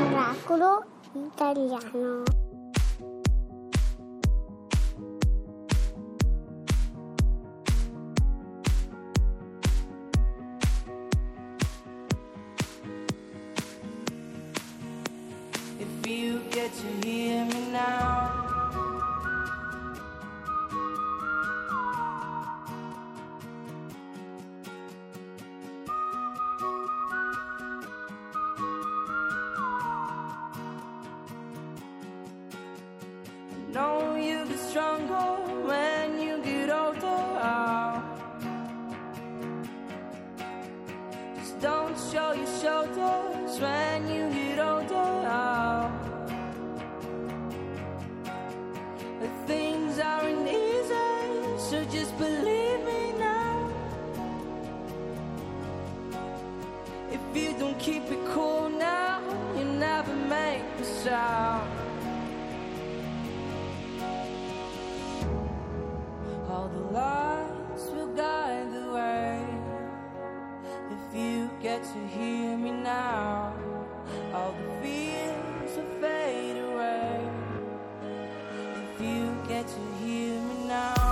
Oracolo italiano. If you get to hear show your shoulders when you get older. The things aren't easy, so just believe me now. If you don't keep it cool now, you never make a sound. To hear me now, all the fears will fade away. If you get to hear me now.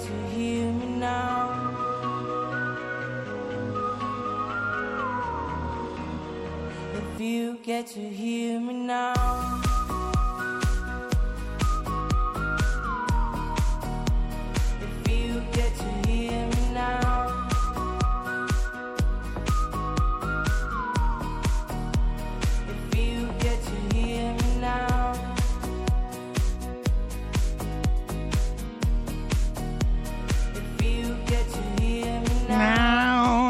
To hear me now. If you get to hear me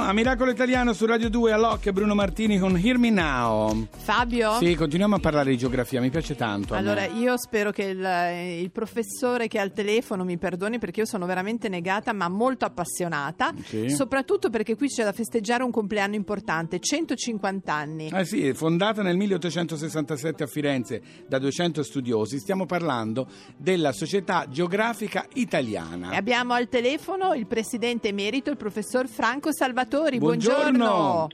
A Miracolo Italiano su Radio 2 all'occhio Bruno Martini con Hear Me Now. Fabio? Sì, continuiamo a parlare di geografia, mi piace tanto. Allora, io spero che il, il professore che è al telefono mi perdoni perché io sono veramente negata ma molto appassionata, Sì. soprattutto perché qui c'è da festeggiare un compleanno importante, 150 anni. Eh sì, fondata nel 1867 a Firenze da 200 studiosi, stiamo parlando della Società Geografica Italiana. E abbiamo al telefono il presidente emerito, il professor Franco Salvatori. Buongiorno. Buon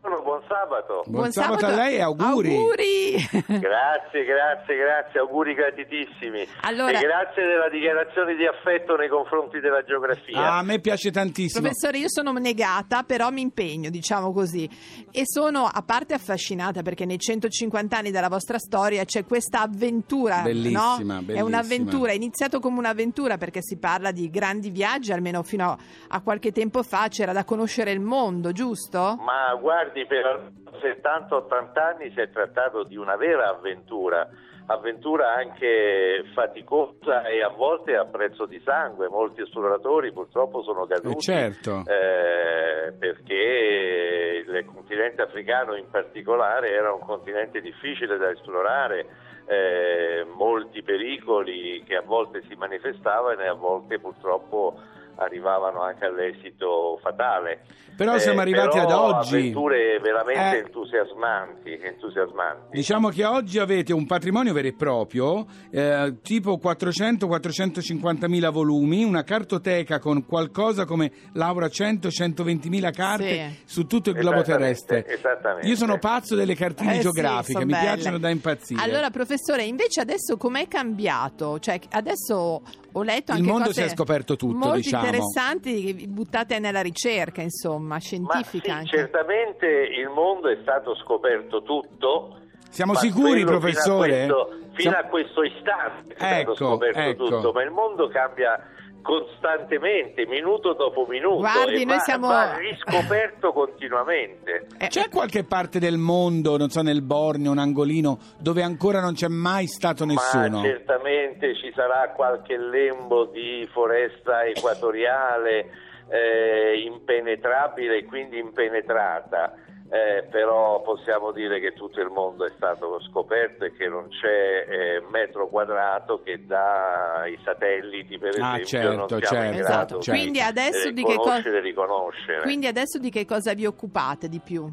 buon sabato. Buon sabato a lei e auguri. Auguri. Grazie, grazie, grazie, auguri gratitissimi. Allora- E grazie della dichiarazione di affetto nei confronti della geografia. Ah, a me piace tantissimo. Professore, io sono negata, però mi impegno, diciamo così. E sono a parte affascinata perché nei 150 anni della vostra storia c'è questa avventura. Bellissima, no? È bellissima. un'avventura, è iniziato come un'avventura perché si parla di grandi viaggi, almeno fino a, qualche tempo fa c'era da conoscere il mondo, giusto? Ma guardi, per 70-80 anni si è trattato di una vera avventura, avventura anche faticosa e a volte a prezzo di sangue. Molti esploratori purtroppo sono caduti Eh, certo. eh, perché il continente africano in particolare era un continente difficile da esplorare, eh, molti pericoli che a volte si manifestavano e a volte purtroppo arrivavano anche all'esito fatale. Però siamo arrivati Eh, però ad oggi. avventure veramente Eh. entusiasmanti, entusiasmanti. Diciamo che oggi avete un patrimonio vero e proprio, eh, tipo 400-450 mila volumi, una cartoteca con qualcosa come Laura 100-120 mila carte Sì. su tutto il globo terrestre. esattamente. Io sono pazzo delle cartine Eh sì, geografiche, son mi belle. piacciono da impazzire. Allora, professore, invece adesso com'è cambiato? Cioè, adesso ho letto Il anche mondo cose si è scoperto tutto, molto diciamo. interessanti buttate nella ricerca, insomma, Ma scientifica sì, anche. certamente il mondo è stato scoperto tutto. Siamo ma sicuri, professore? Fino a questo, fino Siamo- a questo istante è Ecco, stato scoperto ecco. tutto, ma il mondo cambia costantemente, minuto dopo minuto, Guardi, e noi va, siamo- va riscoperto continuamente. Eh, C'è qualche parte del mondo, non so, nel Borneo, un angolino, dove ancora non c'è mai stato nessuno? Ma certamente ci sarà qualche lembo di foresta equatoriale eh, impenetrabile e quindi impenetrata. Eh, però possiamo dire che tutto il mondo è stato scoperto e che non c'è eh, metro quadrato che dai satelliti per Ah, esempio non certo, siamo in certo, grado Esatto. certo. Quindi adesso di di che cosa conoscere e riconoscere. Quindi adesso di che cosa vi occupate di più?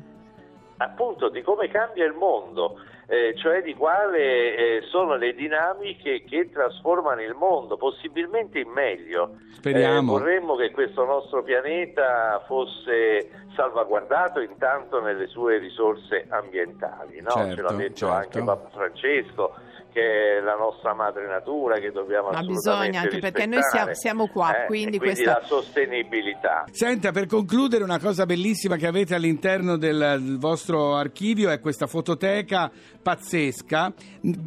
Appunto di come cambia il mondo, eh, cioè di quali eh, sono le dinamiche che trasformano il mondo, possibilmente in meglio. Speriamo. Eh, vorremmo che questo nostro pianeta fosse salvaguardato intanto nelle sue risorse ambientali, no? Certo, ce l'ha detto certo. anche Papa Francesco che è la nostra madre natura che dobbiamo Ma bisogna, anche perché noi siamo- siamo qua, Eh, quindi quindi questa- la sostenibilità. Senta, per concludere, una cosa bellissima che avete all'interno del, del vostro archivio è questa fototeca pazzesca,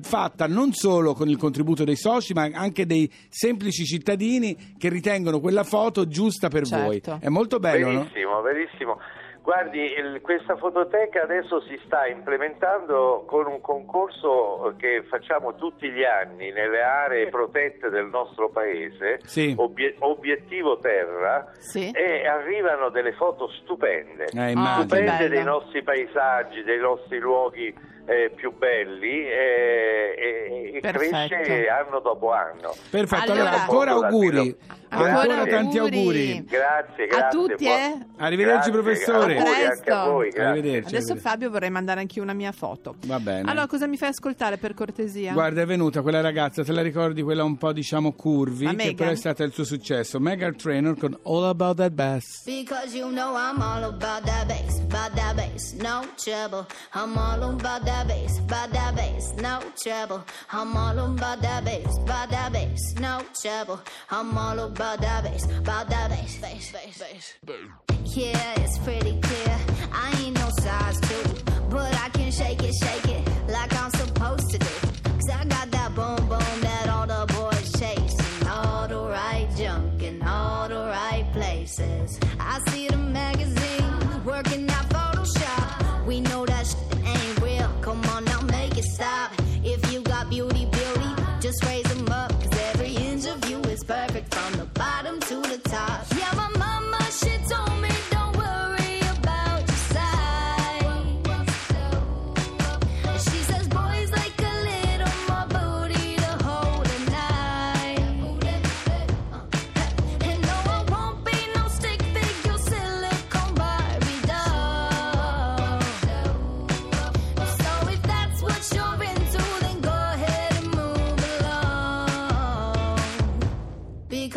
fatta non solo con il contributo dei soci, ma anche dei semplici cittadini che ritengono quella foto giusta per Certo. voi. È molto bello, no? Verissimo, verissimo. Guardi, il- questa fototeca adesso si sta implementando con un concorso che facciamo tutti gli anni nelle aree protette del nostro paese, Sì. Obie- obiettivo terra, Sì. e arrivano delle foto stupende, Eh, stupende dei nostri paesaggi, dei nostri luoghi eh, più belli eh, e, e Perfetto. cresce anno dopo anno. Perfetto, Allora- allora, ancora auguri. Grazie. Ancora tanti auguri. Grazie, A grazie. tutti, buon- eh? Arrivederci, Grazie, professore. A anche a voi, grazie. Arrivederci. Adesso arrivederci. Fabio vorrei mandare anche io una mia foto. Va bene. Allora, cosa mi fai ascoltare per cortesia? Guarda, è venuta quella ragazza, te la ricordi, quella un po' diciamo curvi, che Megan? però è stata il suo successo. Megan Trainor con All About That Bass. Because you know I'm all about that bass, about that bass, no trouble. I'm all about that bass, about that bass, no trouble. I'm all about that bass, about that bass, no trouble. I'm all about that bass, about that bass, bass, bass, bass. Yeah, it's pretty clear. I ain't no size two, but I can shake it, shake it like I'm supposed to do. Cause I got that boom boom that all the boys chase. All the right junk in all the right places. I see the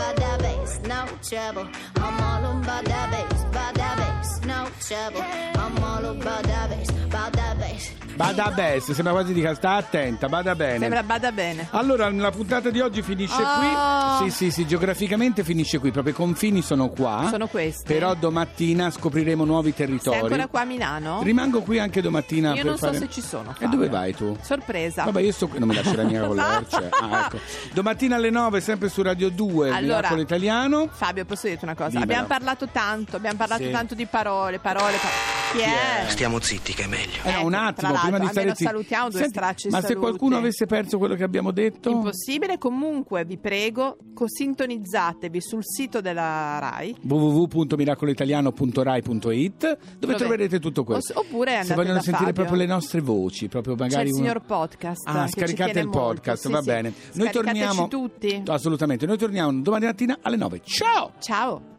by that bass, no trouble. I'm all on by that bass, by that bass, no trouble. I'm all about that bass, by that bass. Bada best, sembra quasi di sta attenta, bada bene. Sembra bada bene. Allora, la puntata di oggi finisce Oh. qui. Sì, sì, sì, geograficamente finisce qui, proprio i confini sono qua. Sono questi. Però domattina scopriremo nuovi Sei territori. ancora qua a Milano? Rimango qui anche domattina Io per non so fare- se ci sono. E Fabio. dove vai tu? Sorpresa. Vabbè, io sto qui, non mi lascerai mica con l'erce. Ah, ecco. Domattina alle 9, sempre su Radio 2, Allora, Miracolo Italiano. Fabio, posso dirti una cosa? Dimmelo. Abbiamo parlato tanto, abbiamo parlato Sì. tanto di parole, parole. pa- Chi è? Stiamo zitti che è meglio. Eh no, un Ecco, attimo, prima di stare zitti. salutiamo due Senti, stracci Ma se salute. qualcuno avesse perso quello che abbiamo detto? Impossibile, comunque vi prego, sintonizzatevi sul sito della RAI. www.miracoloitaliano.rai.it dove Dove- troverete tutto questo. Oppure se andate vogliono da sentire Fabio. proprio le nostre voci, proprio C'è magari il uno- signor podcast. Ah, scaricate il molto. podcast, Sì, va sì. bene. Noi torniamo tutti. Assolutamente. Noi torniamo domani mattina alle 9. Ciao! Ciao.